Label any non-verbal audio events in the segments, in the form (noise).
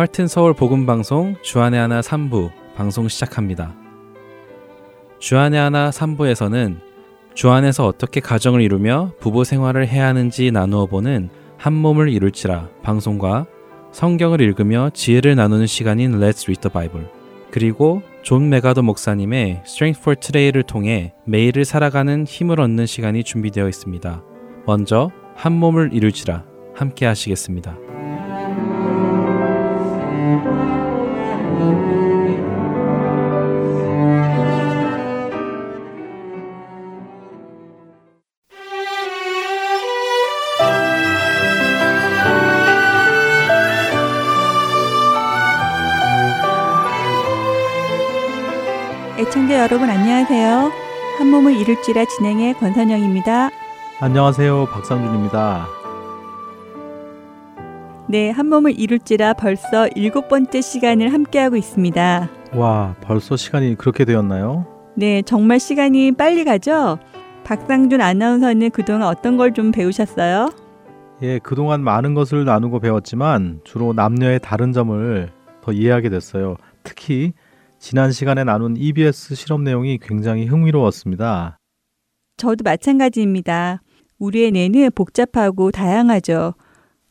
Heart and Seoul 복음 방송 주안의 하나 3부 방송 시작합니다. 주안의 하나 3부에서는 주안에서 어떻게 가정을 이루며 부부 생활을 해야 하는지 나누어 보는 한 몸을 이룰지라 방송과 성경을 읽으며 지혜를 나누는 시간인 Let's Read the Bible 그리고 존 맥아더 목사님의 Strength for Today를 통해 매일을 살아가는 힘을 얻는 시간이 준비되어 있습니다. 먼저 한 몸을 이룰지라 함께 하시겠습니다. 여러분 안녕하세요. 한 몸을 이룰지라 진행의 권선영입니다. 안녕하세요. 박상준입니다. 네, 한 몸을 이룰지라 벌써 일곱 번째 시간을 함께하고 있습니다. 와, 벌써 시간이 그렇게 되었나요? 네, 정말 시간이 빨리 가죠? 박상준 아나운서는 그동안 어떤 걸 좀 배우셨어요? 예, 그동안 많은 것을 나누고 배웠지만 주로 남녀의 다른 점을 더 이해하게 됐어요. 특히 지난 시간에 나눈 EBS 실험 내용이 굉장히 흥미로웠습니다. 저도 마찬가지입니다. 우리의 뇌는 복잡하고 다양하죠.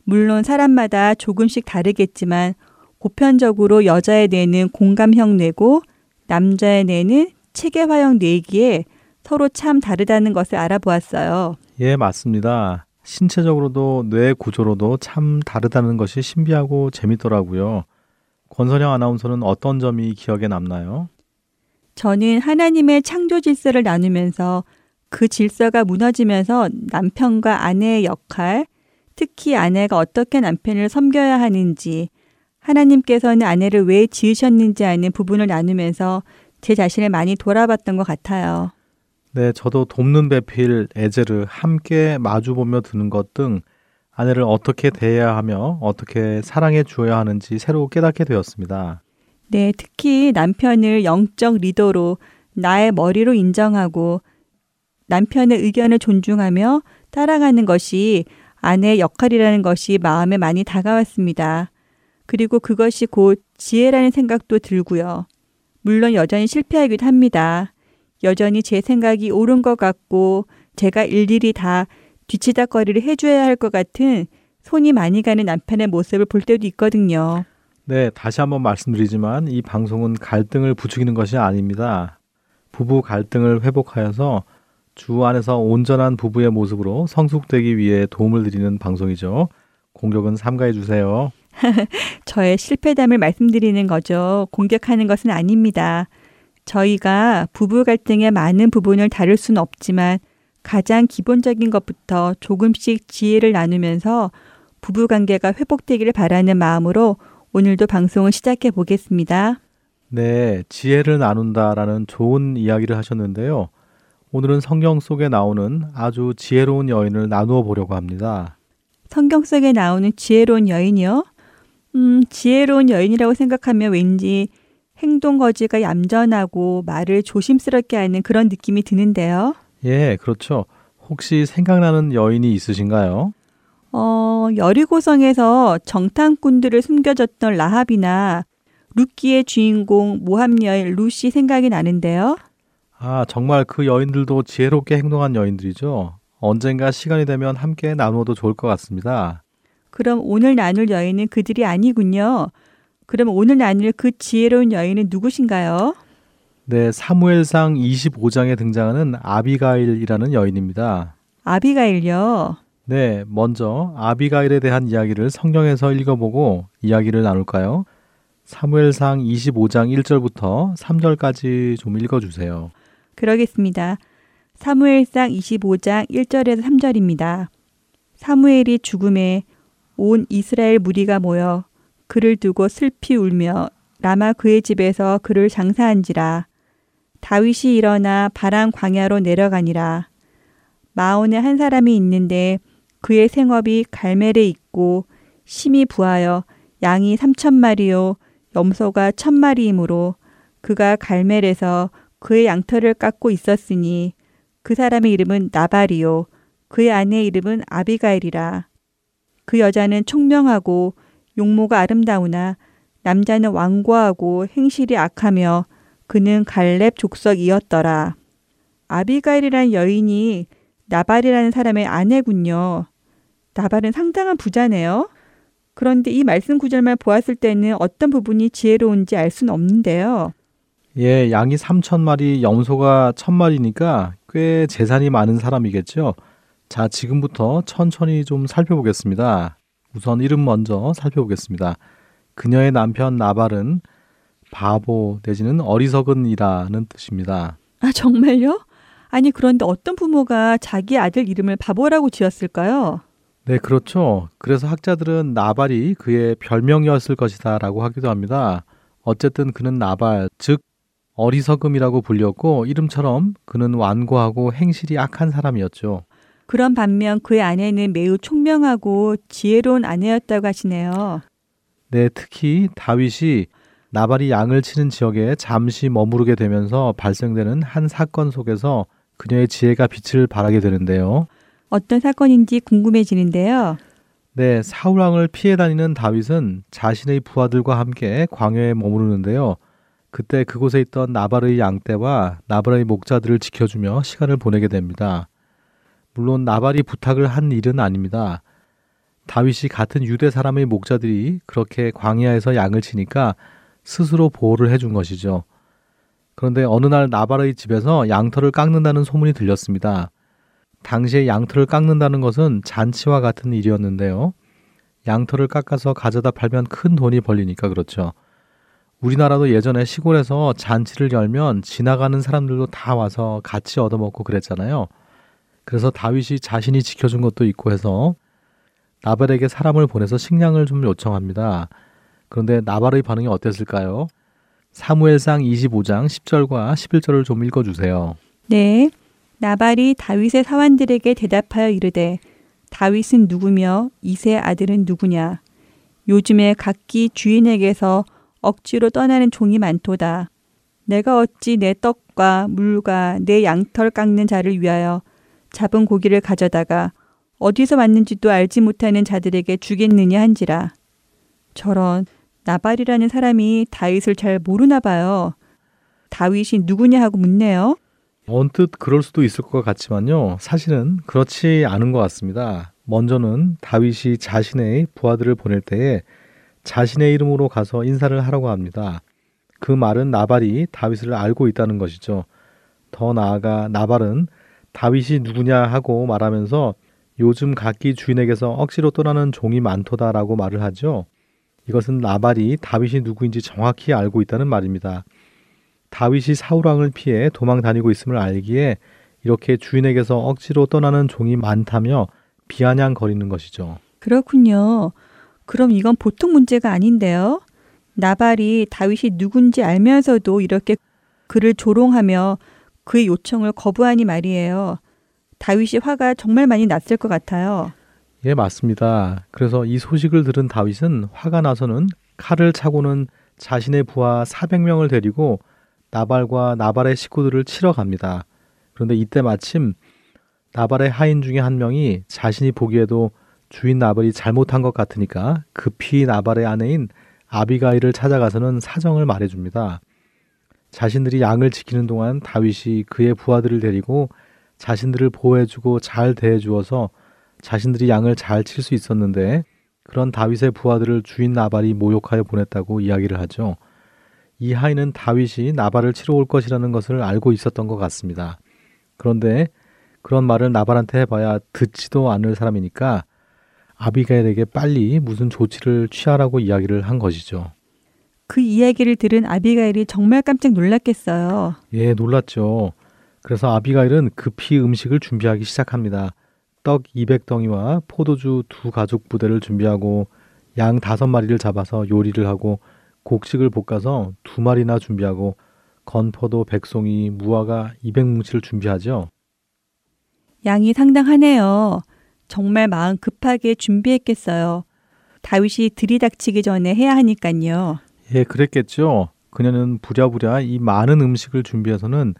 물론 사람마다 조금씩 다르겠지만 보편적으로 여자의 뇌는 공감형 뇌고 남자의 뇌는 체계화형 뇌이기에 서로 참 다르다는 것을 알아보았어요. 예, 맞습니다. 신체적으로도 뇌 구조로도 참 다르다는 것이 신비하고 재밌더라고요. 권선영 아나운서는 어떤 점이 기억에 남나요? 저는 하나님의 창조 질서를 나누면서 그 질서가 무너지면서 남편과 아내의 역할, 특히 아내가 어떻게 남편을 섬겨야 하는지, 하나님께서는 아내를 왜 지으셨는지 하는 부분을 나누면서 제 자신을 많이 돌아봤던 것 같아요. 네, 저도 돕는 배필, 에제르 함께 마주보며 드는 것 등 아내를 어떻게 대해야 하며 어떻게 사랑해 주어야 하는지 새로 깨닫게 되었습니다. 네, 특히 남편을 영적 리더로 나의 머리로 인정하고 남편의 의견을 존중하며 따라가는 것이 아내의 역할이라는 것이 마음에 많이 다가왔습니다. 그리고 그것이 곧 지혜라는 생각도 들고요. 물론 여전히 실패하기도 합니다. 여전히 제 생각이 옳은 것 같고 제가 일일이 다 뒤치다거리를 해줘야 할 것 같은 손이 많이 가는 남편의 모습을 볼 때도 있거든요. 네, 다시 한번 말씀드리지만 이 방송은 갈등을 부추기는 것이 아닙니다. 부부 갈등을 회복하여서 주 안에서 온전한 부부의 모습으로 성숙되기 위해 도움을 드리는 방송이죠. 공격은 삼가해 주세요. (laughs) 저의 실패담을 말씀드리는 거죠. 공격하는 것은 아닙니다. 저희가 부부 갈등의 많은 부분을 다룰 수는 없지만 가장 기본적인 것부터 조금씩 지혜를 나누면서 부부 관계가 회복되기를 바라는 마음으로 오늘도 방송을 시작해 보겠습니다. 네, 지혜를 나눈다라는 좋은 이야기를 하셨는데요. 오늘은 성경 속에 나오는 아주 지혜로운 여인을 나누어 보려고 합니다. 성경 속에 나오는 지혜로운 여인이요? 음, 지혜로운 여인이라고 생각하면 왠지 행동 거지가 얌전하고 말을 조심스럽게 하는 그런 느낌이 드는데요. 예, 그렇죠. 혹시 생각나는 여인이 있으신가요? 어, 여리고성에서 정탐꾼들을 숨겨줬던 라합이나 루키의 주인공 모함 여인 루시 생각이 나는데요. 아, 정말 그 여인들도 지혜롭게 행동한 여인들이죠. 언젠가 시간이 되면 함께 나누어도 좋을 것 같습니다. 그럼 오늘 나눌 여인은 그들이 아니군요. 그럼 오늘 나눌 그 지혜로운 여인은 누구신가요? 네, 사무엘상 25장에 등장하는 아비가일이라는 여인입니다. 아비가일요? 네, 먼저 아비가일에 대한 이야기를 성경에서 읽어보고 이야기를 나눌까요? 사무엘상 25장 1절부터 3절까지 좀 읽어주세요. 그러겠습니다. 사무엘상 25장 1절에서 3절입니다. 사무엘이 죽음에 온 이스라엘 무리가 모여 그를 두고 슬피 울며 라마 그의 집에서 그를 장사한지라 다윗이 일어나 바람 광야로 내려가니라. 마온에 한 사람이 있는데 그의 생업이 갈멜에 있고 심이 부하여 양이 삼천 마리요 염소가 천 마리이므로 그가 갈멜에서 그의 양털을 깎고 있었으니 그 사람의 이름은 나발이요 그의 아내의 이름은 아비가일이라. 그 여자는 총명하고 용모가 아름다우나 남자는 완고하고 행실이 악하며 그는 갈렙 족속이었더라. 아비가일이라는 여인이 나발이라는 사람의 아내군요. 나발은 상당한 부자네요. 그런데 이 말씀 구절만 보았을 때는 어떤 부분이 지혜로운지 알 수는 없는데요. 예, 양이 3천 마리, 염소가 1천 마리니까 꽤 재산이 많은 사람이겠죠. 자, 지금부터 천천히 좀 살펴보겠습니다. 우선 이름 먼저 살펴보겠습니다. 그녀의 남편 나발은 바보 내지는 어리석은이라는 뜻입니다. 아, 정말요? 아니, 그런데 어떤 부모가 자기 아들 이름을 바보라고 지었을까요? 네, 그렇죠. 그래서 학자들은 나발이 그의 별명이었을 것이다라고 하기도 합니다. 어쨌든 그는 나발, 즉 어리석음이라고 불렸고 이름처럼 그는 완고하고 행실이 악한 사람이었죠. 그런 반면 그의 아내는 매우 총명하고 지혜로운 아내였다고 하시네요. 네, 특히 다윗이 나발이 양을 치는 지역에 잠시 머무르게 되면서 발생되는 한 사건 속에서 그녀의 지혜가 빛을 발하게 되는데요. 어떤 사건인지 궁금해지는데요. 네, 사울 왕을 피해 다니는 다윗은 자신의 부하들과 함께 광야에 머무르는데요. 그때 그곳에 있던 나발의 양떼와 나발의 목자들을 지켜주며 시간을 보내게 됩니다. 물론 나발이 부탁을 한 일은 아닙니다. 다윗이 같은 유대 사람의 목자들이 그렇게 광야에서 양을 치니까 스스로 보호를 해준 것이죠. 그런데 어느 날 나발의 집에서 양털을 깎는다는 소문이 들렸습니다. 당시에 양털을 깎는다는 것은 잔치와 같은 일이었는데요. 양털을 깎아서 가져다 팔면 큰 돈이 벌리니까 그렇죠. 우리나라도 예전에 시골에서 잔치를 열면 지나가는 사람들도 다 와서 같이 얻어먹고 그랬잖아요. 그래서 다윗이 자신이 지켜준 것도 있고 해서 나발에게 사람을 보내서 식량을 좀 요청합니다. 그런데 나발의 반응이 어땠을까요? 사무엘상 25장 10절과 11절을 좀 읽어 주세요. 네. 나발이 다윗의 사환들에게 대답하여 이르되 다윗은 누구며 이세 아들은 누구냐 요즘에 각기 주인에게서 억지로 떠나는 종이 많도다 내가 어찌 내 떡과 물과 내 양털 깎는 자를 위하여 잡은 고기를 가져다가 어디서 왔는지도 알지 못하는 자들에게 주겠느냐 한지라 저런 나발이라는 사람이 다윗을 잘 모르나 봐요. 다윗이 누구냐 하고 묻네요. 언뜻 그럴 수도 있을 것 같지만요. 사실은 그렇지 않은 것 같습니다. 먼저는 다윗이 자신의 부하들을 보낼 때에 자신의 이름으로 가서 인사를 하라고 합니다. 그 말은 나발이 다윗을 알고 있다는 것이죠. 더 나아가 나발은 다윗이 누구냐 하고 말하면서 요즘 각기 주인에게서 억지로 떠나는 종이 많도다라고 말을 하죠. 이것은 나발이 다윗이 누구인지 정확히 알고 있다는 말입니다. 다윗이 사울왕을 피해 도망 다니고 있음을 알기에 이렇게 주인에게서 억지로 떠나는 종이 많다며 비아냥거리는 것이죠. 그렇군요. 그럼 이건 보통 문제가 아닌데요. 나발이 다윗이 누군지 알면서도 이렇게 그를 조롱하며 그의 요청을 거부하니 말이에요. 다윗이 화가 정말 많이 났을 것 같아요. 예, 맞습니다. 그래서 이 소식을 들은 다윗은 화가 나서는 칼을 차고는 자신의 부하 400명을 데리고 나발과 나발의 식구들을 치러 갑니다. 그런데 이때 마침 나발의 하인 중에 한 명이 자신이 보기에도 주인 나발이 잘못한 것 같으니까 급히 나발의 아내인 아비가일을 찾아가서는 사정을 말해줍니다. 자신들이 양을 지키는 동안 다윗이 그의 부하들을 데리고 자신들을 보호해주고 잘 대해주어서 자신들이 양을 잘 칠 수 있었는데 그런 다윗의 부하들을 주인 나발이 모욕하여 보냈다고 이야기를 하죠. 이 하인은 다윗이 나발을 치러 올 것이라는 것을 알고 있었던 것 같습니다. 그런데 그런 말을 나발한테 해봐야 듣지도 않을 사람이니까 아비가일에게 빨리 무슨 조치를 취하라고 이야기를 한 것이죠. 그 이야기를 들은 아비가일이 정말 깜짝 놀랐겠어요. 예, 놀랐죠. 그래서 아비가일은 급히 음식을 준비하기 시작합니다. 떡 200덩이와 포도주 두 가죽 부대를 준비하고 양 다섯 마리를 잡아서 요리를 하고 곡식을 볶아서 두 마리나 준비하고 건포도 백송이 무화과 200뭉치를 준비하죠. 양이 상당하네요. 정말 마음 급하게 준비했겠어요. 다윗이 들이닥치기 전에 해야 하니까요. 예, 그랬겠죠. 그녀는 부랴부랴 이 많은 음식을 준비해서는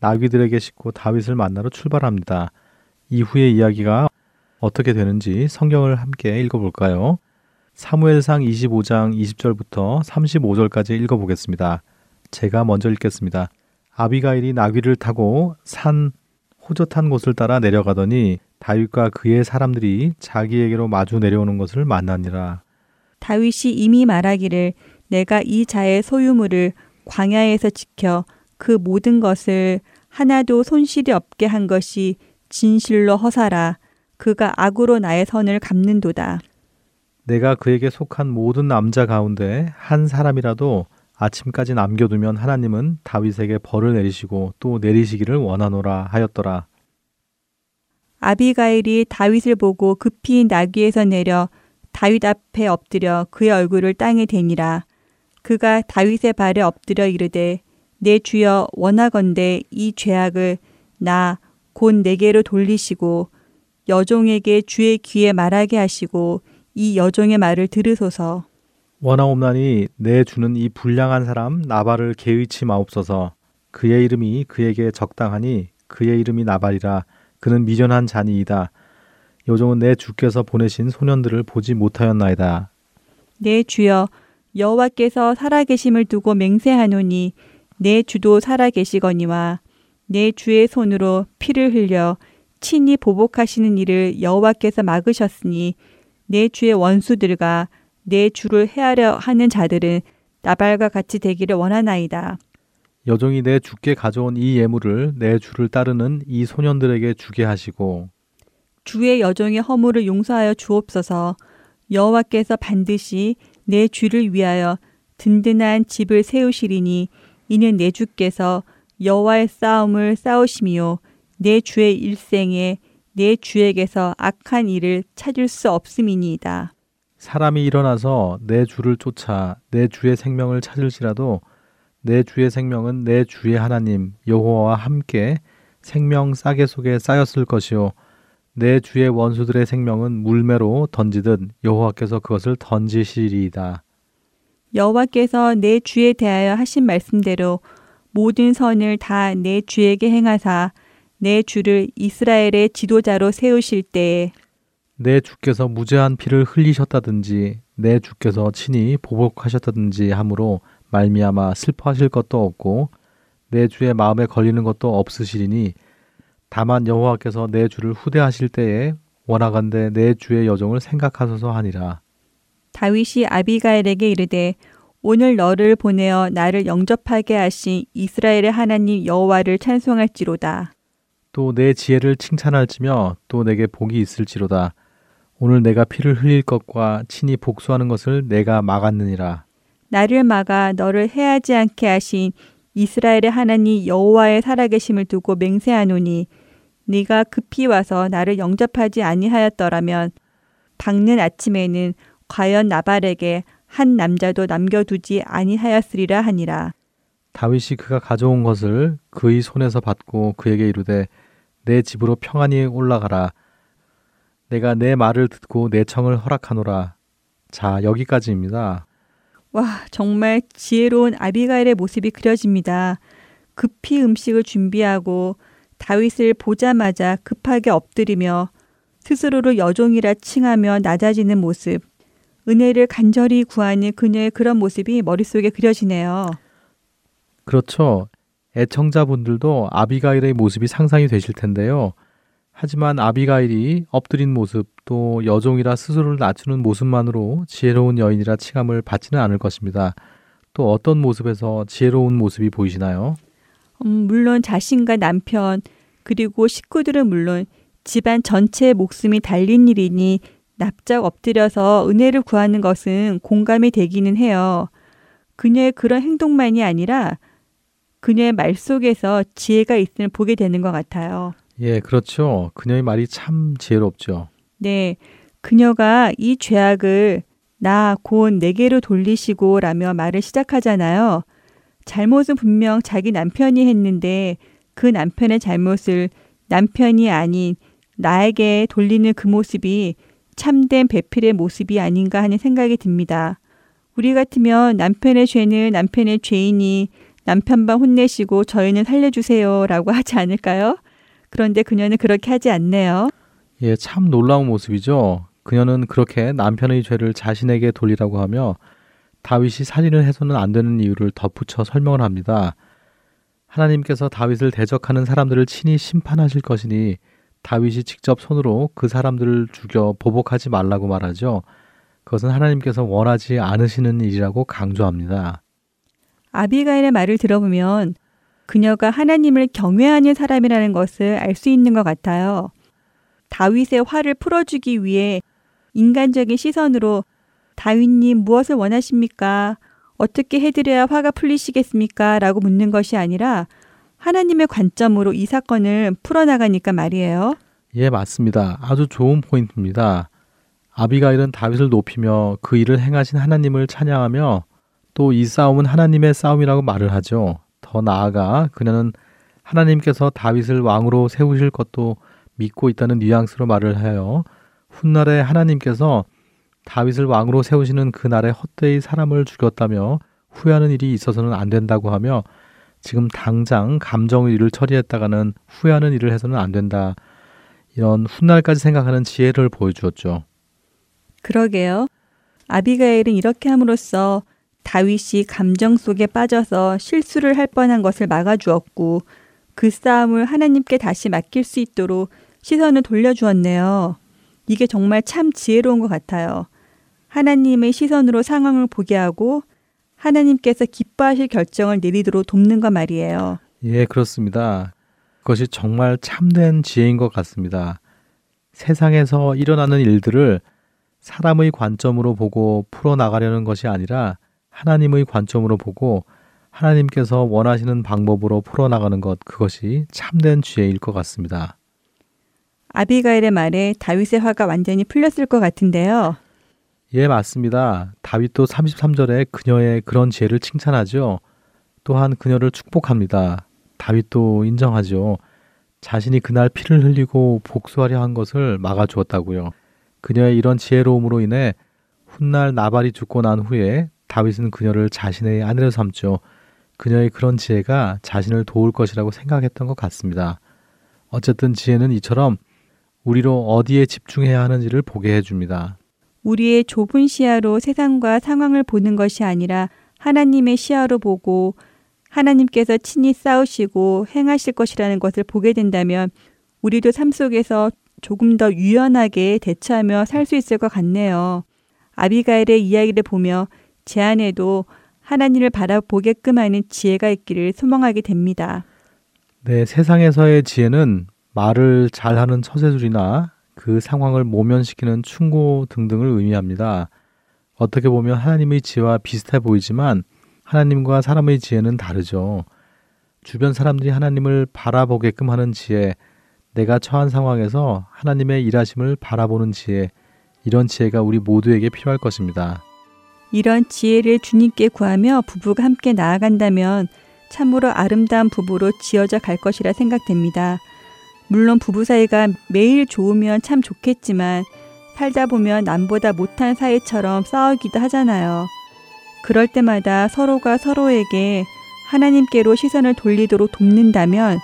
나귀들에게 싣고 다윗을 만나러 출발합니다. 이후의 이야기가 어떻게 되는지 성경을 함께 읽어볼까요? 사무엘상 25장 20절부터 35절까지 읽어보겠습니다. 제가 먼저 읽겠습니다. 아비가일이 나귀를 타고 산 호젓한 곳을 따라 내려가더니 다윗과 그의 사람들이 자기에게로 마주 내려오는 것을 만나니라. 다윗이 이미 말하기를 내가 이 자의 소유물을 광야에서 지켜 그 모든 것을 하나도 손실이 없게 한 것이 진실로 허사라. 그가 악으로 나의 선을 갚는도다. 내가 그에게 속한 모든 남자 가운데 한 사람이라도 아침까지 남겨두면 하나님은 다윗에게 벌을 내리시고 또 내리시기를 원하노라 하였더라. 아비가일이 다윗을 보고 급히 나귀에서 내려 다윗 앞에 엎드려 그의 얼굴을 땅에 대니라. 그가 다윗의 발에 엎드려 이르되 내 주여 원하건대 이 죄악을 나 곧 내게로 돌리시고 여종에게 주의 귀에 말하게 하시고 이 여종의 말을 들으소서. 원하옵나니 내 주는 이 불량한 사람 나발을 개의치 마옵소서. 그의 이름이 그에게 적당하니 그의 이름이 나발이라 그는 미련한 자니이다. 요종은 내 주께서 보내신 소년들을 보지 못하였나이다. 내 주여 여호와께서 살아계심을 두고 맹세하노니 내 주도 살아계시거니와 내 주의 손으로 피를 흘려 친히 보복하시는 일을 여호와께서 막으셨으니 내 주의 원수들과 내 주를 해하려 하는 자들은 나발과 같이 되기를 원하나이다. 여종이 내 주께 가져온 이 예물을 내 주를 따르는 이 소년들에게 주게 하시고 주의 여종의 허물을 용서하여 주옵소서. 여호와께서 반드시 내 주를 위하여 든든한 집을 세우시리니 이는 내 주께서 여호와의 싸움을 싸우시미요 내 주의 일생에 내 주에게서 악한 일을 찾을 수 없음이니이다. 사람이 일어나서 내 주를 쫓아 내 주의 생명을 찾을지라도 내 주의 생명은 내 주의 하나님 여호와와 함께 생명 싸개 속에 쌓였을 것이요 내 주의 원수들의 생명은 물매로 던지듯 여호와께서 그것을 던지시리이다. 여호와께서 내 주에 대하여 하신 말씀대로 모든 선을 다 내 주에게 행하사 내 주를 이스라엘의 지도자로 세우실 때에 내 주께서 무죄한 피를 흘리셨다든지 내 주께서 친히 보복하셨다든지 하므로 말미암아 슬퍼하실 것도 없고 내 주의 마음에 걸리는 것도 없으시리니 다만 여호와께서 내 주를 후대하실 때에 원하건대 내 주의 여종을 생각하소서 하니라. 다윗이 아비가엘에게 이르되 오늘 너를 보내어 나를 영접하게 하신 이스라엘의 하나님 여호와를 찬송할지로다. 또 내 지혜를 칭찬할지며 또 내게 복이 있을지로다. 오늘 내가 피를 흘릴 것과 친히 복수하는 것을 내가 막았느니라. 나를 막아 너를 해하지 않게 하신 이스라엘의 하나님 여호와의 살아계심을 두고 맹세하노니 네가 급히 와서 나를 영접하지 아니하였더라면 밝는 아침에는 과연 나발에게 한 남자도 남겨두지 아니하였으리라 하니라. 다윗이 그가 가져온 것을 그의 손에서 받고 그에게 이르되 내 집으로 평안히 올라가라. 내가 내 말을 듣고 내 청을 허락하노라. 자, 여기까지입니다. 와, 정말 지혜로운 아비가일의 모습이 그려집니다. 급히 음식을 준비하고 다윗을 보자마자 급하게 엎드리며 스스로를 여종이라 칭하며 낮아지는 모습. 은혜를 간절히 구하는 그녀의 그런 모습이 머릿속에 그려지네요. 그렇죠. 애청자분들도 아비가일의 모습이 상상이 되실 텐데요. 하지만 아비가일이 엎드린 모습 또 여종이라 스스로를 낮추는 모습만으로 지혜로운 여인이라 칭함을 받지는 않을 것입니다. 또 어떤 모습에서 지혜로운 모습이 보이시나요? 음, 물론 자신과 남편 그리고 식구들은 물론 집안 전체의 목숨이 달린 일이니 납작 엎드려서 은혜를 구하는 것은 공감이 되기는 해요. 그녀의 그런 행동만이 아니라 그녀의 말 속에서 지혜가 있음을 보게 되는 것 같아요. 예, 그렇죠. 그녀의 말이 참 지혜롭죠. 네. 그녀가 이 죄악을 나 곧 내게로 돌리시고 라며 말을 시작하잖아요. 잘못은 분명 자기 남편이 했는데 그 남편의 잘못을 남편이 아닌 나에게 돌리는 그 모습이 참된 배필의 모습이 아닌가 하는 생각이 듭니다. 우리 같으면 남편의 죄는 남편의 죄이니 남편만 혼내시고 저희는 살려주세요 라고 하지 않을까요? 그런데 그녀는 그렇게 하지 않네요. 예, 참 놀라운 모습이죠. 그녀는 그렇게 남편의 죄를 자신에게 돌리라고 하며 다윗이 살인을 해서는 안 되는 이유를 덧붙여 설명을 합니다. 하나님께서 다윗을 대적하는 사람들을 친히 심판하실 것이니 다윗이 직접 손으로 그 사람들을 죽여 보복하지 말라고 말하죠. 그것은 하나님께서 원하지 않으시는 일이라고 강조합니다. 아비가일의 말을 들어보면 그녀가 하나님을 경외하는 사람이라는 것을 알 수 있는 것 같아요. 다윗의 화를 풀어주기 위해 인간적인 시선으로 다윗님 무엇을 원하십니까? 어떻게 해드려야 화가 풀리시겠습니까? 라고 묻는 것이 아니라 하나님의 관점으로 이 사건을 풀어나가니까 말이에요. 예, 맞습니다. 아주 좋은 포인트입니다. 아비가일은 다윗을 높이며 그 일을 행하신 하나님을 찬양하며 또 이 싸움은 하나님의 싸움이라고 말을 하죠. 더 나아가 그녀는 하나님께서 다윗을 왕으로 세우실 것도 믿고 있다는 뉘앙스로 말을 하여 훗날에 하나님께서 다윗을 왕으로 세우시는 그날에 헛되이 사람을 죽였다며 후회하는 일이 있어서는 안 된다고 하며 지금 당장 감정의 일을 처리했다가는 후회하는 일을 해서는 안 된다. 이런 훗날까지 생각하는 지혜를 보여주었죠. 그러게요. 아비가엘은 이렇게 함으로써 다윗이 감정 속에 빠져서 실수를 할 뻔한 것을 막아주었고 그 싸움을 하나님께 다시 맡길 수 있도록 시선을 돌려주었네요. 이게 정말 참 지혜로운 것 같아요. 하나님의 시선으로 상황을 보게 하고 하나님께서 기뻐하실 결정을 내리도록 돕는 것 말이에요. 예, 그렇습니다. 그것이 정말 참된 지혜인 것 같습니다. 세상에서 일어나는 일들을 사람의 관점으로 보고 풀어나가려는 것이 아니라 하나님의 관점으로 보고 하나님께서 원하시는 방법으로 풀어나가는 것, 그것이 참된 지혜일 것 같습니다. 아비가일의 말에 다윗의 화가 완전히 풀렸을 것 같은데요. 예, 맞습니다. 다윗도 33절에 그녀의 그런 지혜를 칭찬하죠. 또한 그녀를 축복합니다. 다윗도 인정하죠. 자신이 그날 피를 흘리고 복수하려 한 것을 막아주었다고요. 그녀의 이런 지혜로움으로 인해 훗날 나발이 죽고 난 후에 다윗은 그녀를 자신의 아내로 삼죠. 그녀의 그런 지혜가 자신을 도울 것이라고 생각했던 것 같습니다. 어쨌든 지혜는 이처럼 우리로 어디에 집중해야 하는지를 보게 해줍니다. 우리의 좁은 시야로 세상과 상황을 보는 것이 아니라 하나님의 시야로 보고 하나님께서 친히 싸우시고 행하실 것이라는 것을 보게 된다면 우리도 삶 속에서 조금 더 유연하게 대처하며 살 수 있을 것 같네요. 아비가일의 이야기를 보며 제 안에도 하나님을 바라보게끔 하는 지혜가 있기를 소망하게 됩니다. 네, 세상에서의 지혜는 말을 잘하는 처세술이나 그 상황을 모면시키는 충고 등등을 의미합니다. 어떻게 보면 하나님의 지혜와 비슷해 보이지만 하나님과 사람의 지혜는 다르죠. 주변 사람들이 하나님을 바라보게끔 하는 지혜, 내가 처한 상황에서 하나님의 일하심을 바라보는 지혜, 이런 지혜가 우리 모두에게 필요할 것입니다. 이런 지혜를 주님께 구하며 부부가 함께 나아간다면 참으로 아름다운 부부로 지어져 갈 것이라 생각됩니다. 물론 부부 사이가 매일 좋으면 참 좋겠지만 살다 보면 남보다 못한 사이처럼 싸우기도 하잖아요. 그럴 때마다 서로가 서로에게 하나님께로 시선을 돌리도록 돕는다면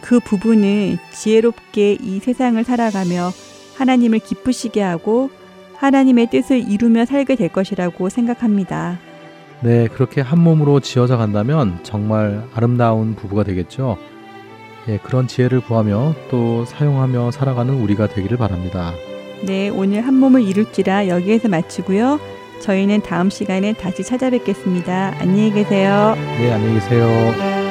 그 부부는 지혜롭게 이 세상을 살아가며 하나님을 기쁘시게 하고 하나님의 뜻을 이루며 살게 될 것이라고 생각합니다. 네, 그렇게 한 몸으로 지어져 간다면 정말 아름다운 부부가 되겠죠. 예, 그런 지혜를 구하며 또 사용하며 살아가는 우리가 되기를 바랍니다. 네, 오늘 한 몸을 이룰지라 여기에서 마치고요. 저희는 다음 시간에 다시 찾아뵙겠습니다. 안녕히 계세요. 네, 안녕히 계세요.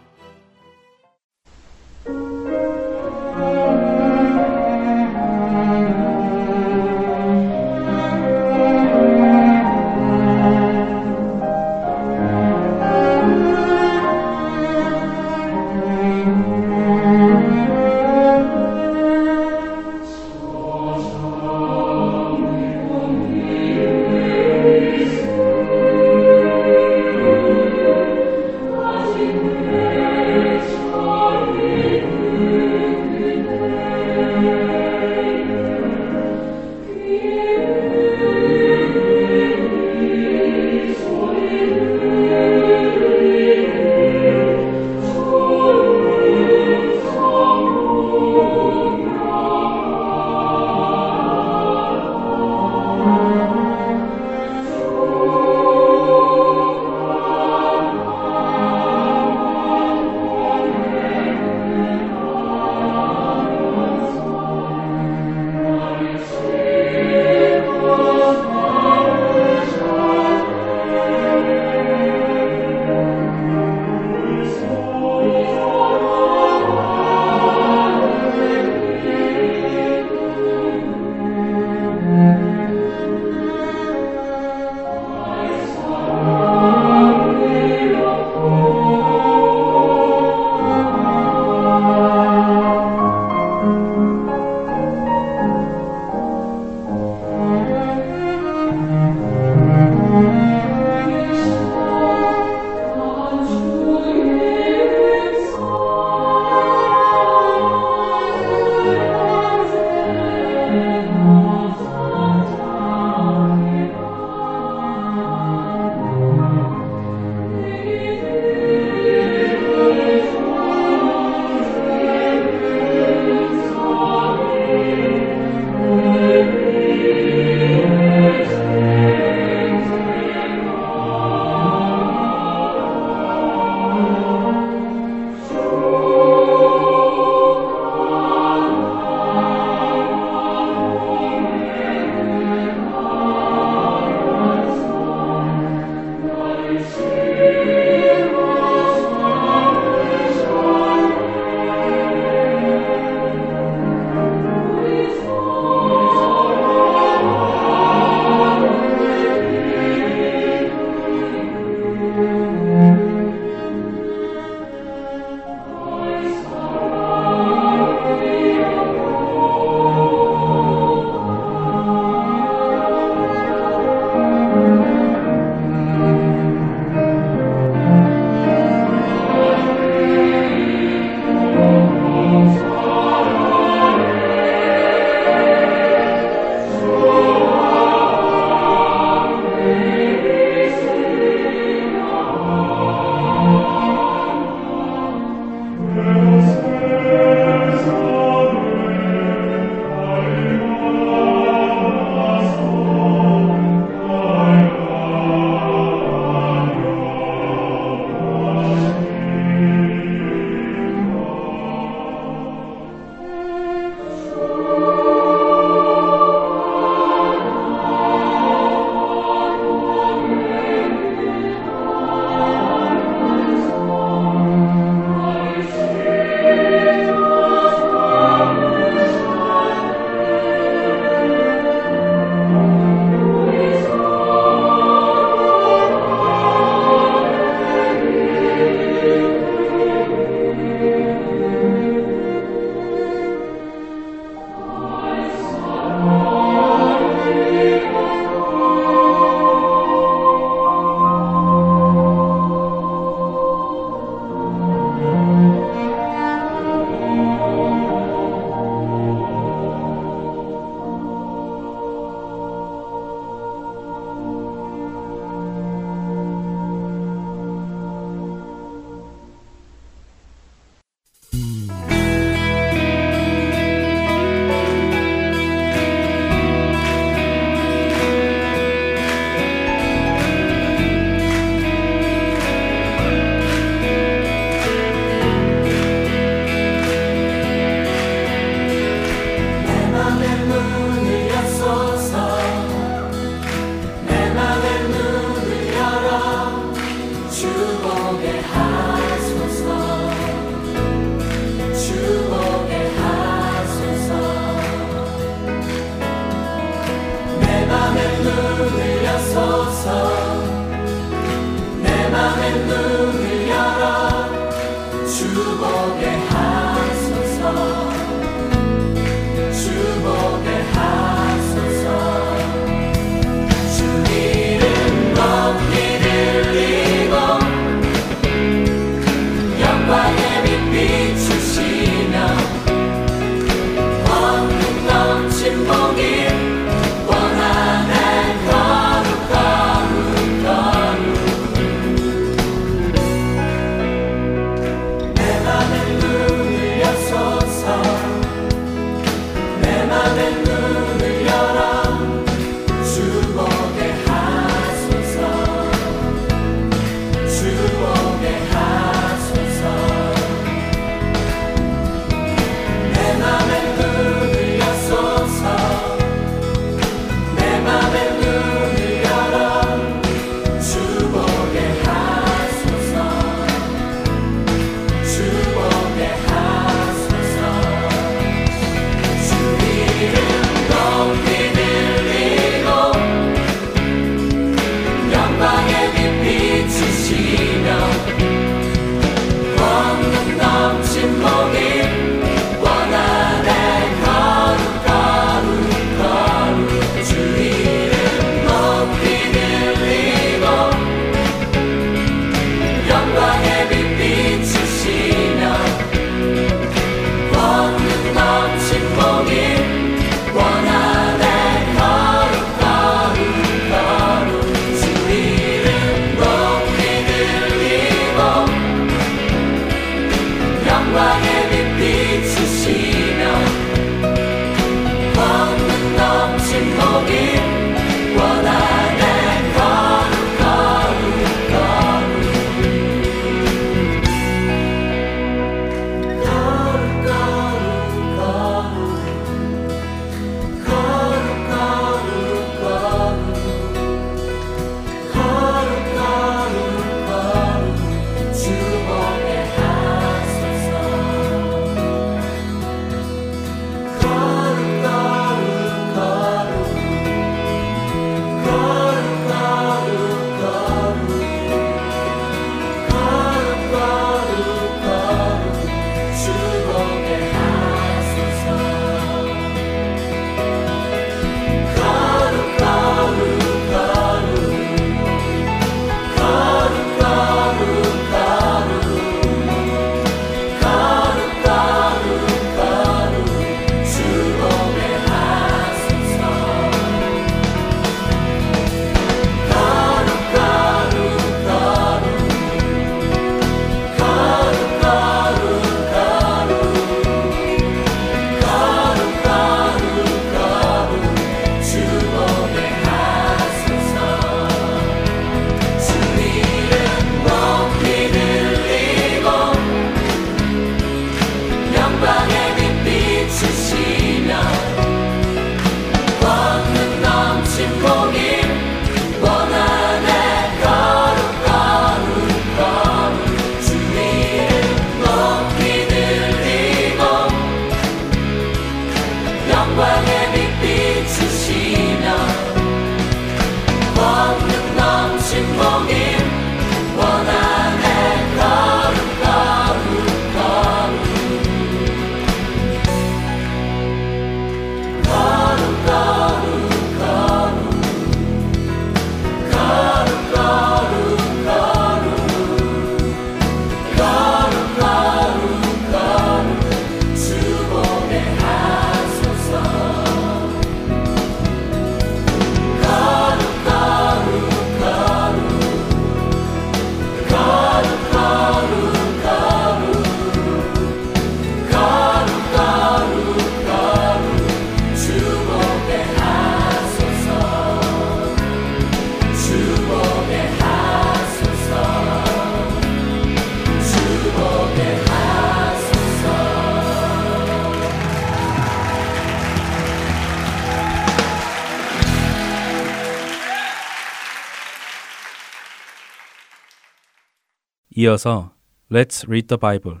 이어서 Let's Read the Bible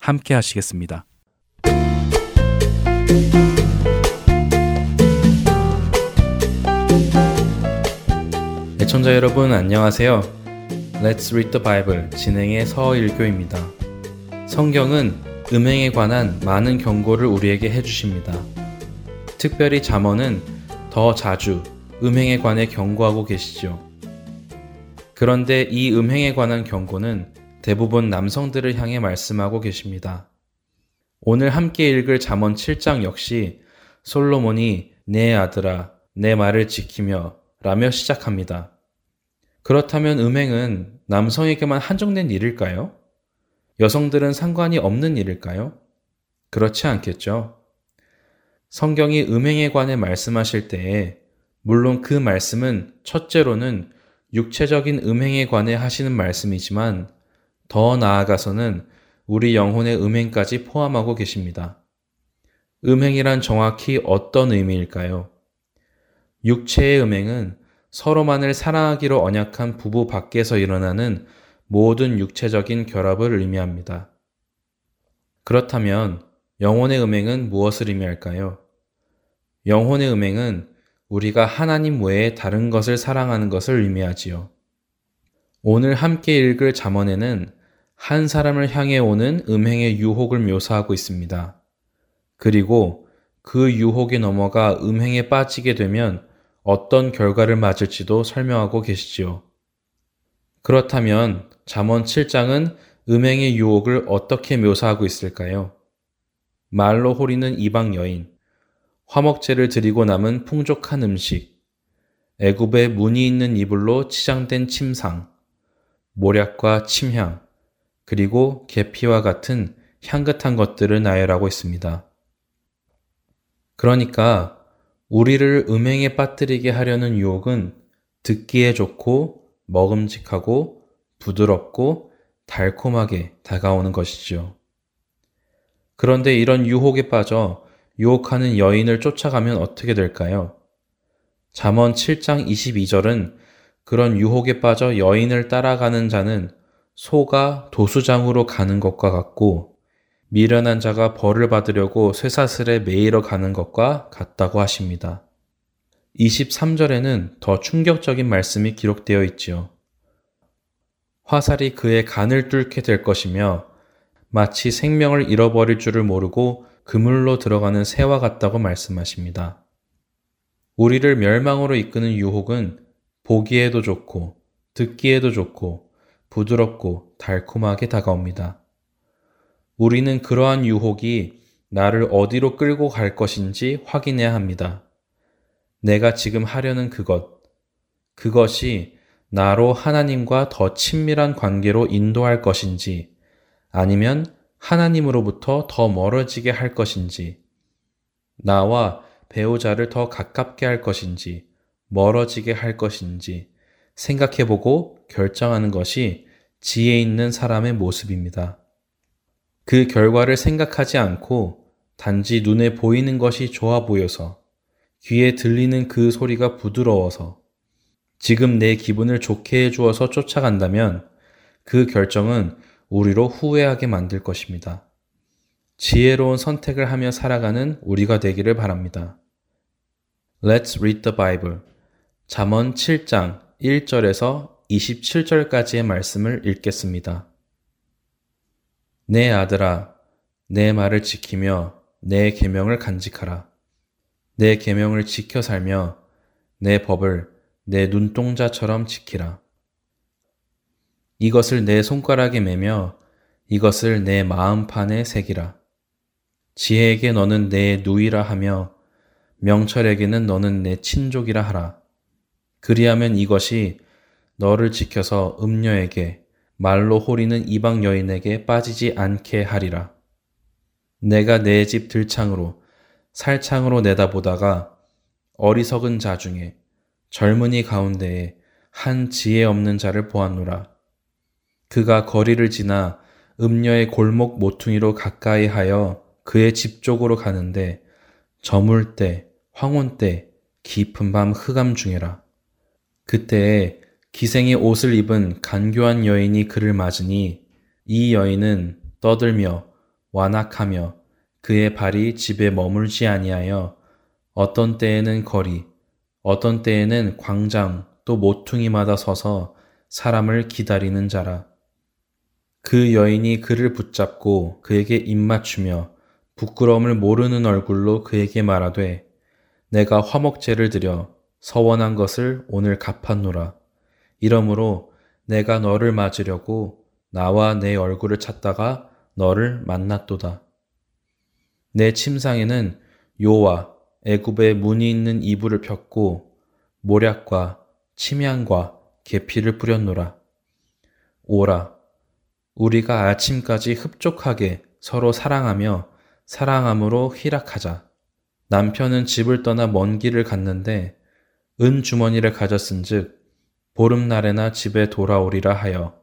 함께 하시겠습니다. 애청자 여러분 안녕하세요. Let's Read the Bible 진행의 서일교입니다. 성경은 음행에 관한 많은 경고를 우리에게 해주십니다. 특별히 잠언은 더 자주 음행에 관해 경고하고 계시죠. 그런데 이 음행에 관한 경고는 대부분 남성들을 향해 말씀하고 계십니다. 오늘 함께 읽을 잠언 7장 역시 솔로몬이 내 아들아 내 말을 지키며 라며 시작합니다. 그렇다면 음행은 남성에게만 한정된 일일까요? 여성들은 상관이 없는 일일까요? 그렇지 않겠죠. 성경이 음행에 관해 말씀하실 때에 물론 그 말씀은 첫째로는 육체적인 음행에 관해 하시는 말씀이지만 더 나아가서는 우리 영혼의 음행까지 포함하고 계십니다. 음행이란 정확히 어떤 의미일까요? 육체의 음행은 서로만을 사랑하기로 언약한 부부 밖에서 일어나는 모든 육체적인 결합을 의미합니다. 그렇다면 영혼의 음행은 무엇을 의미할까요? 영혼의 음행은 우리가 하나님 외에 다른 것을 사랑하는 것을 의미하지요. 오늘 함께 읽을 잠언에는 한 사람을 향해 오는 음행의 유혹을 묘사하고 있습니다. 그리고 그 유혹에 넘어가 음행에 빠지게 되면 어떤 결과를 맞을지도 설명하고 계시지요. 그렇다면 잠언 7장은 음행의 유혹을 어떻게 묘사하고 있을까요? 말로 호리는 이방 여인, 화목제를 드리고 남은 풍족한 음식, 애굽의 무늬 있는 이불로 치장된 침상, 모략과 침향, 그리고 계피와 같은 향긋한 것들을 나열하고 있습니다. 그러니까 우리를 음행에 빠뜨리게 하려는 유혹은 듣기에 좋고 먹음직하고 부드럽고 달콤하게 다가오는 것이죠. 그런데 이런 유혹에 빠져 유혹하는 여인을 쫓아가면 어떻게 될까요? 잠언 7장 22절은 그런 유혹에 빠져 여인을 따라가는 자는 소가 도수장으로 가는 것과 같고 미련한 자가 벌을 받으려고 쇠사슬에 매이러 가는 것과 같다고 하십니다. 23절에는 더 충격적인 말씀이 기록되어 있지요. 화살이 그의 간을 뚫게 될 것이며 마치 생명을 잃어버릴 줄을 모르고 그물로 들어가는 새와 같다고 말씀하십니다. 우리를 멸망으로 이끄는 유혹은 보기에도 좋고 듣기에도 좋고 부드럽고 달콤하게 다가옵니다. 우리는 그러한 유혹이 나를 어디로 끌고 갈 것인지 확인해야 합니다. 내가 지금 하려는 그것, 그것이 나로 하나님과 더 친밀한 관계로 인도할 것인지 아니면 하나님으로부터 더 멀어지게 할 것인지, 나와 배우자를 더 가깝게 할 것인지, 멀어지게 할 것인지 생각해보고 결정하는 것이 지혜 있는 사람의 모습입니다. 그 결과를 생각하지 않고 단지 눈에 보이는 것이 좋아 보여서 귀에 들리는 그 소리가 부드러워서 지금 내 기분을 좋게 해주어서 쫓아간다면 그 결정은 우리로 후회하게 만들 것입니다. 지혜로운 선택을 하며 살아가는 우리가 되기를 바랍니다. Let's read the Bible. 잠언 7장 1절에서 27절까지의 말씀을 읽겠습니다. 내 아들아, 내 말을 지키며 내 계명을 간직하라. 내 계명을 지켜 살며 내 법을 내 눈동자처럼 지키라. 이것을 내 손가락에 매며 이것을 내 마음판에 새기라. 지혜에게 너는 내 누이라 하며 명철에게는 너는 내 친족이라 하라. 그리하면 이것이 너를 지켜서 음녀에게 말로 호리는 이방 여인에게 빠지지 않게 하리라. 내가 내 집 들창으로 살창으로 내다보다가 어리석은 자 중에 젊은이 가운데에 한 지혜 없는 자를 보았노라. 그가 거리를 지나 음녀의 골목 모퉁이로 가까이 하여 그의 집 쪽으로 가는데 저물 때, 황혼 때, 깊은 밤 흑암 중에라. 그때에 기생의 옷을 입은 간교한 여인이 그를 맞으니 이 여인은 떠들며 완악하며 그의 발이 집에 머물지 아니하여 어떤 때에는 거리, 어떤 때에는 광장 또 모퉁이마다 서서 사람을 기다리는 자라. 그 여인이 그를 붙잡고 그에게 입맞추며 부끄러움을 모르는 얼굴로 그에게 말하되 내가 화목제를 드려 서원한 것을 오늘 갚았노라. 이러므로 내가 너를 맞으려고 나와 내 얼굴을 찾다가 너를 만났도다. 내 침상에는 요와 애굽의 문이 있는 이불을 폈고 모략과 침향과 계피를 뿌렸노라. 오라, 우리가 아침까지 흡족하게 서로 사랑하며 사랑함으로 희락하자. 남편은 집을 떠나 먼 길을 갔는데 은 주머니를 가졌은즉 보름날에나 집에 돌아오리라 하여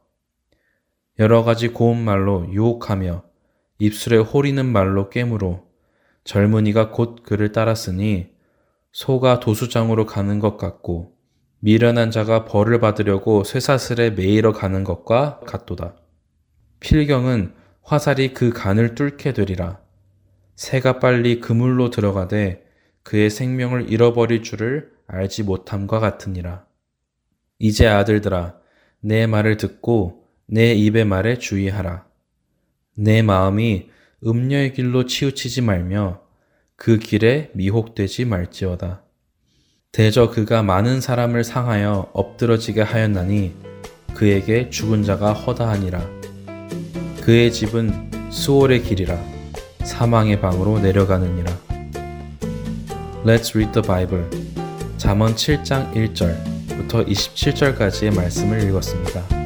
여러 가지 고운 말로 유혹하며 입술에 호리는 말로 깨물어 젊은이가 곧 그를 따랐으니 소가 도수장으로 가는 것 같고 미련한 자가 벌을 받으려고 쇠사슬에 매이러 가는 것과 같도다. 필경은 화살이 그 간을 뚫게 되리라. 새가 빨리 그물로 들어가되 그의 생명을 잃어버릴 줄을 알지 못함과 같으니라. 이제 아들들아, 내 말을 듣고 내 입의 말에 주의하라. 내 마음이 음녀의 길로 치우치지 말며 그 길에 미혹되지 말지어다. 대저 그가 많은 사람을 상하여 엎드러지게 하였나니 그에게 죽은 자가 허다하니라. 그의 집은 수월의 길이라 사망의 방으로 내려가느니라. Let's read the Bible. 잠언 7장 1절부터 27절까지의 말씀을 읽었습니다.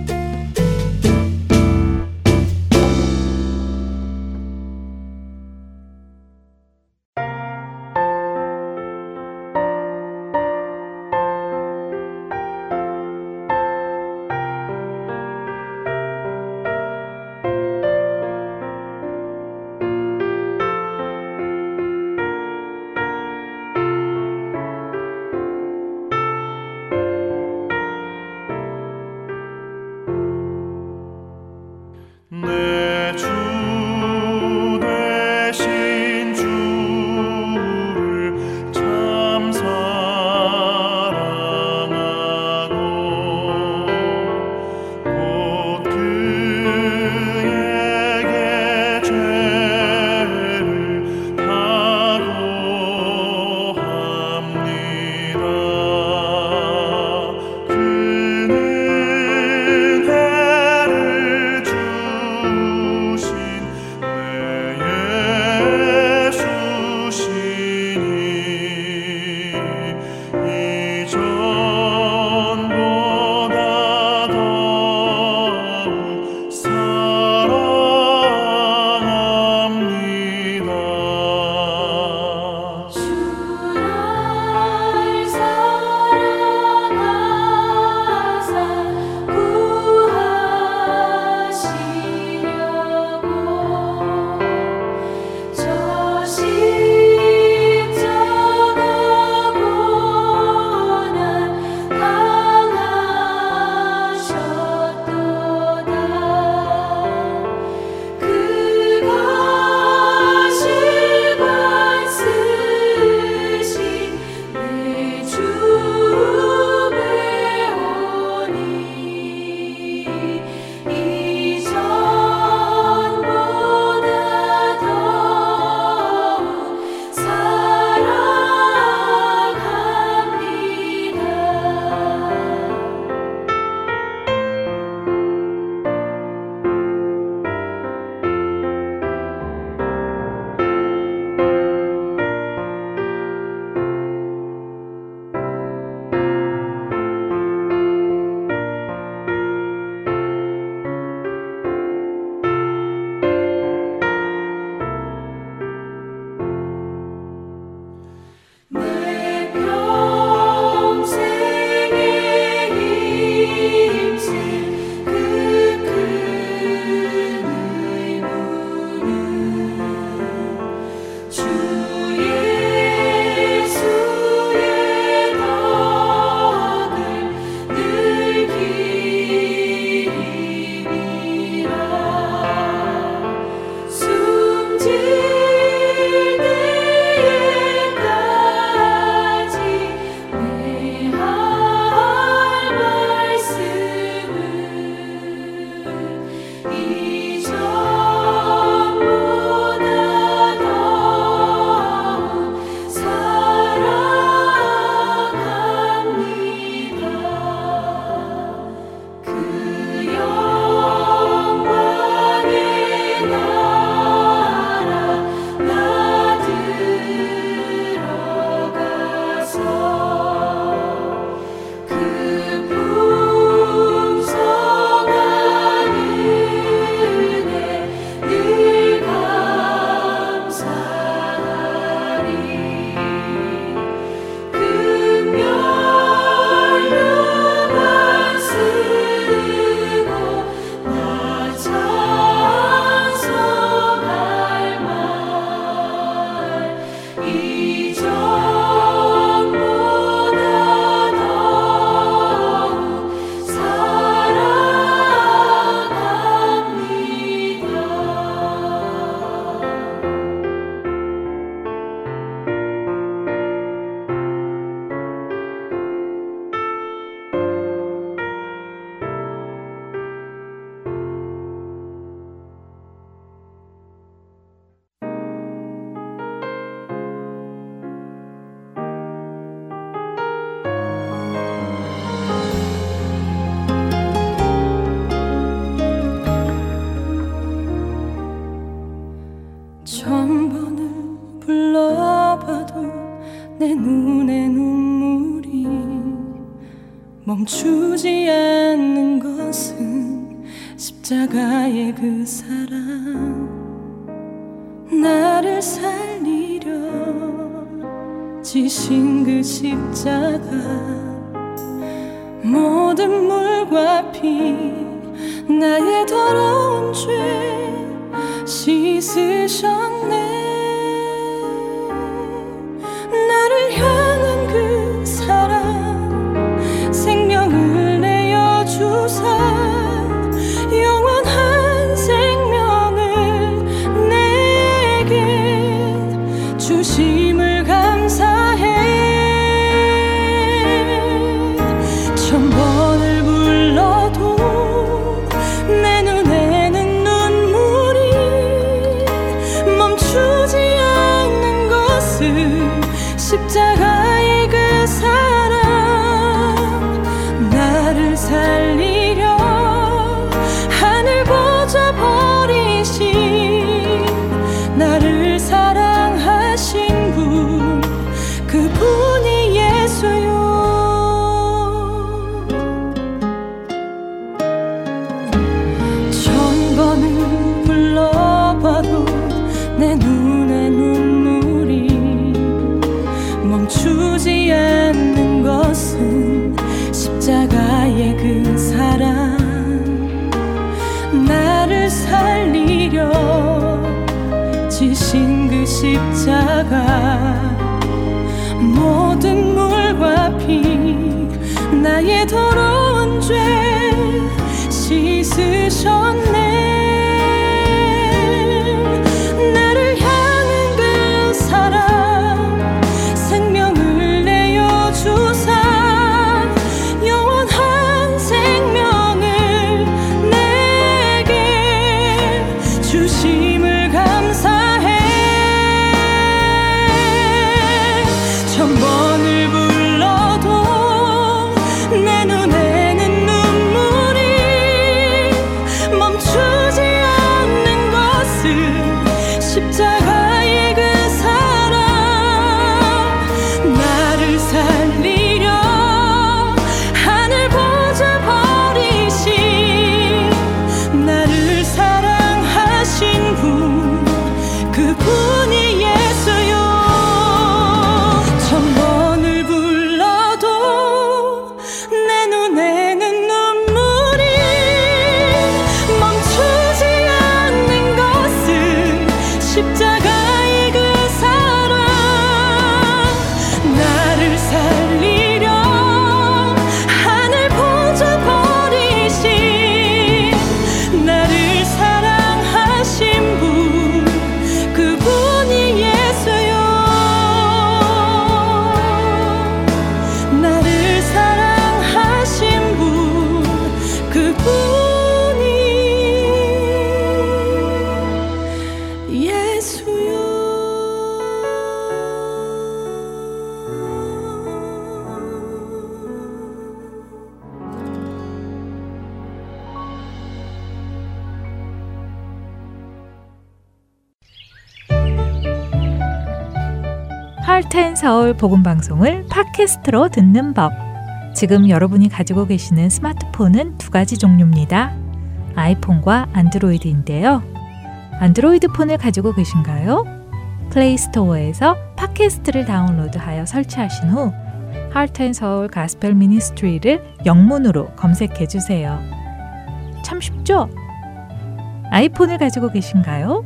서울 복음 방송을 팟캐스트로 듣는 법. 지금 여러분이 가지고 계시는 스마트폰은 두 가지 종류입니다. 아이폰과 안드로이드인데요. 안드로이드 폰을 가지고 계신가요? 플레이 스토어에서 팟캐스트를 다운로드하여 설치하신 후 Heart and Seoul Gospel Ministry를 영문으로 검색해 주세요. 참 쉽죠? 아이폰을 가지고 계신가요?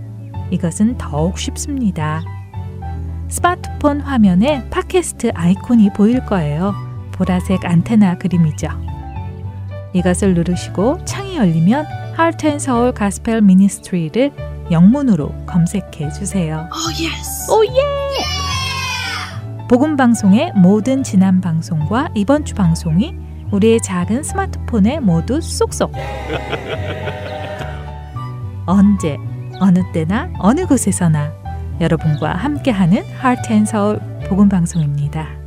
이것은 더욱 쉽습니다. 스마트폰 화면에 팟캐스트 아이콘이 보일 거예요. 보라색 안테나 그림이죠. 이것을 누르시고 창이 열리면 Heart and Seoul Gospel Ministry를 영문으로 검색해 주세요. Oh yeah! 복음 방송의 모든 지난 방송과 이번 주 방송이 우리의 작은 스마트폰에 모두 쏙쏙. (laughs) 언제 어느 때나 어느 곳에서나 여러분과 함께하는 하트 앤 서울 복음 방송입니다.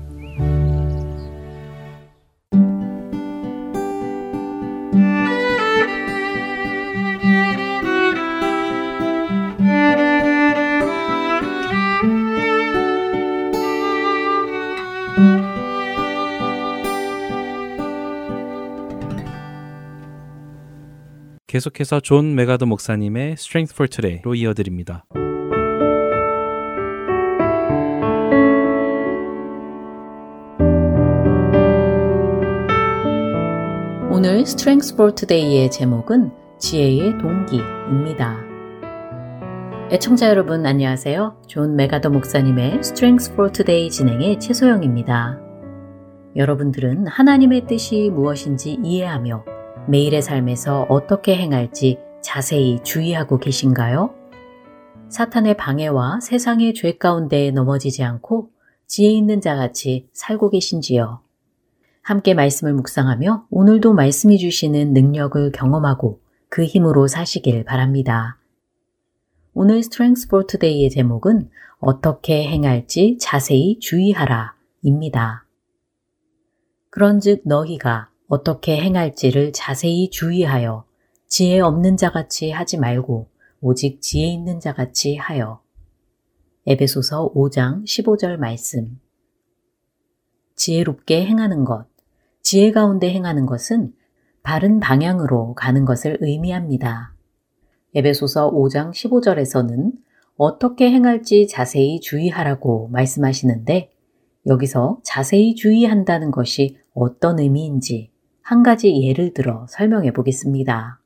계속해서 존 맥아더 목사님의 Strength for Today로 이어드립니다. 오늘 Strength for Today의 제목은 지혜의 동기입니다. 애청자 여러분 안녕하세요. 존 맥아더 목사님의 Strength for Today 진행의 최소영입니다. 여러분들은 하나님의 뜻이 무엇인지 이해하며 매일의 삶에서 어떻게 행할지 자세히 주의하고 계신가요? 사탄의 방해와 세상의 죄 가운데 넘어지지 않고 지혜 있는 자같이 살고 계신지요? 함께 말씀을 묵상하며 오늘도 말씀이 주시는 능력을 경험하고 그 힘으로 사시길 바랍니다. 오늘 Strength for Today의 제목은 어떻게 행할지 자세히 주의하라 입니다. 그런즉 너희가 어떻게 행할지를 자세히 주의하여 지혜 없는 자같이 하지 말고 오직 지혜 있는 자같이 하여. 에베소서 5장 15절 말씀. 지혜롭게 행하는 것. 지혜 가운데 행하는 것은 바른 방향으로 가는 것을 의미합니다. 에베소서 5장 15절에서는 어떻게 행할지 자세히 주의하라고 말씀하시는데 여기서 자세히 주의한다는 것이 어떤 의미인지 한 가지 예를 들어 설명해 보겠습니다.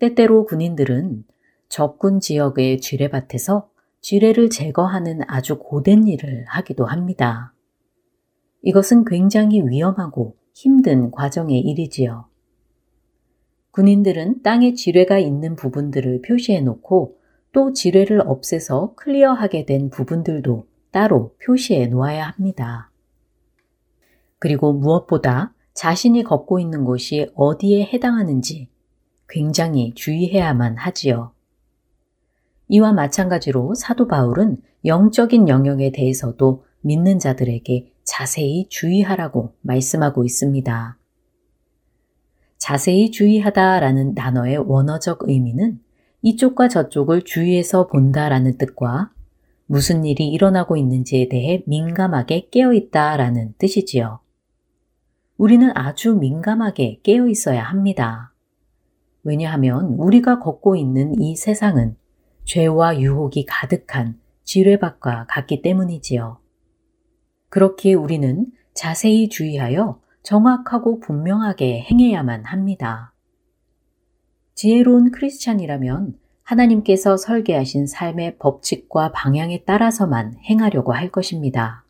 때때로 군인들은 적군 지역의 쥐레밭에서 쥐레를 제거하는 아주 고된 일을 하기도 합니다. 이것은 굉장히 위험하고 힘든 과정의 일이지요. 군인들은 땅에 지뢰가 있는 부분들을 표시해 놓고 또 지뢰를 없애서 클리어하게 된 부분들도 따로 표시해 놓아야 합니다. 그리고 무엇보다 자신이 걷고 있는 곳이 어디에 해당하는지 굉장히 주의해야만 하지요. 이와 마찬가지로 사도 바울은 영적인 영역에 대해서도 믿는 자들에게 자세히 주의하라고 말씀하고 있습니다. 자세히 주의하다 라는 단어의 원어적 의미는 이쪽과 저쪽을 주의해서 본다 라는 뜻과 무슨 일이 일어나고 있는지에 대해 민감하게 깨어 있다 라는 뜻이지요. 우리는 아주 민감하게 깨어 있어야 합니다. 왜냐하면 우리가 걷고 있는 이 세상은 죄와 유혹이 가득한 지뢰밭과 같기 때문이지요. 그렇기에 우리는 자세히 주의하여 정확하고 분명하게 행해야만 합니다. 지혜로운 크리스찬이라면 하나님께서 설계하신 삶의 법칙과 방향에 따라서만 행하려고 할 것입니다.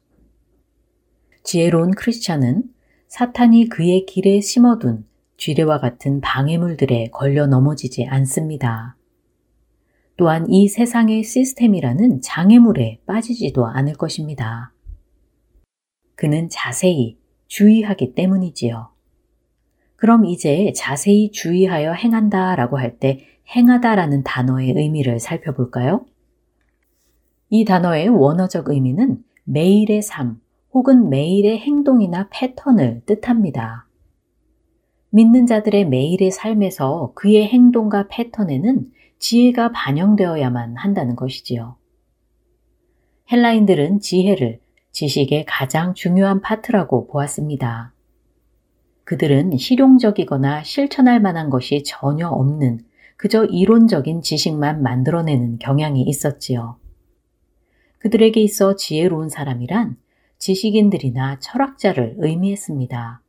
지혜로운 크리스찬은 사탄이 그의 길에 심어둔 쥐레와 같은 방해물들에 걸려 넘어지지 않습니다. 또한 이 세상의 시스템이라는 장애물에 빠지지도 않을 것입니다. 그는 자세히 주의하기 때문이지요. 그럼 이제 자세히 주의하여 행한다 라고 할 때 행하다라는 단어의 의미를 살펴볼까요? 이 단어의 원어적 의미는 매일의 삶, 혹은 매일의 행동이나 패턴을 뜻합니다. 믿는 자들의 매일의 삶에서 그의 행동과 패턴에는 지혜가 반영되어야만 한다는 것이지요. 헬라인들은 지혜를 지식의 가장 중요한 파트라고 보았습니다. 그들은 실용적이거나 실천할 만한 것이 전혀 없는 그저 이론적인 지식만 만들어내는 경향이 있었지요. 그들에게 있어 지혜로운 사람이란 지식인들이나 철학자를 의미했습니다.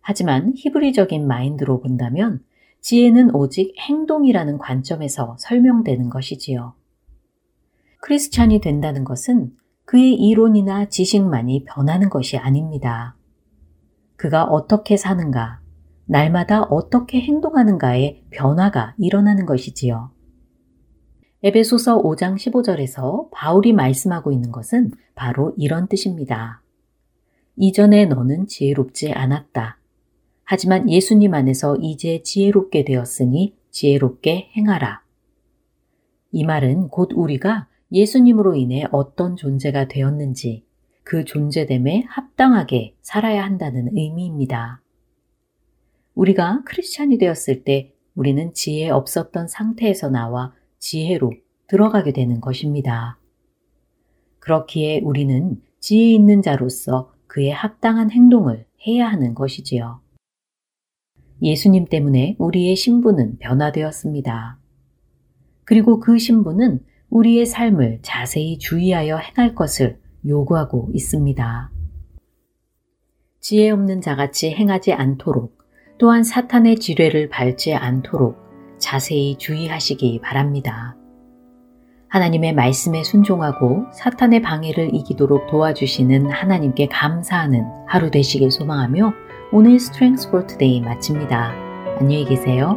하지만 히브리적인 마인드로 본다면 지혜는 오직 행동이라는 관점에서 설명되는 것이지요. 크리스찬이 된다는 것은 그의 이론이나 지식만이 변하는 것이 아닙니다. 그가 어떻게 사는가, 날마다 어떻게 행동하는가의 변화가 일어나는 것이지요. 에베소서 5장 15절에서 바울이 말씀하고 있는 것은 바로 이런 뜻입니다. 이전에 너는 지혜롭지 않았다. 하지만 예수님 안에서 이제 지혜롭게 되었으니 지혜롭게 행하라. 이 말은 곧 우리가 예수님으로 인해 어떤 존재가 되었는지 그 존재됨에 합당하게 살아야 한다는 의미입니다. 우리가 크리스찬이 되었을 때 우리는 지혜 없었던 상태에서 나와 지혜로 들어가게 되는 것입니다. 그렇기에 우리는 지혜 있는 자로서 그에 합당한 행동을 해야 하는 것이지요. 예수님 때문에 우리의 신분은 변화되었습니다. 그리고 그 신분은 우리의 삶을 자세히 주의하여 행할 것을 요구하고 있습니다. 지혜 없는 자같이 행하지 않도록 또한 사탄의 지뢰를 밟지 않도록 자세히 주의하시기 바랍니다. 하나님의 말씀에 순종하고 사탄의 방해를 이기도록 도와주시는 하나님께 감사하는 하루 되시길 소망하며 오늘 스트렝스 포 투데이 마칩니다. 안녕히 계세요.